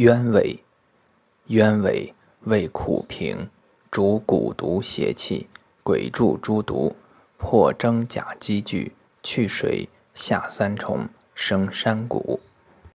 鸢尾，鸢尾味苦平，主蛊毒邪气，鬼助诸毒，破蒸甲积聚，去水，下三重，生山谷。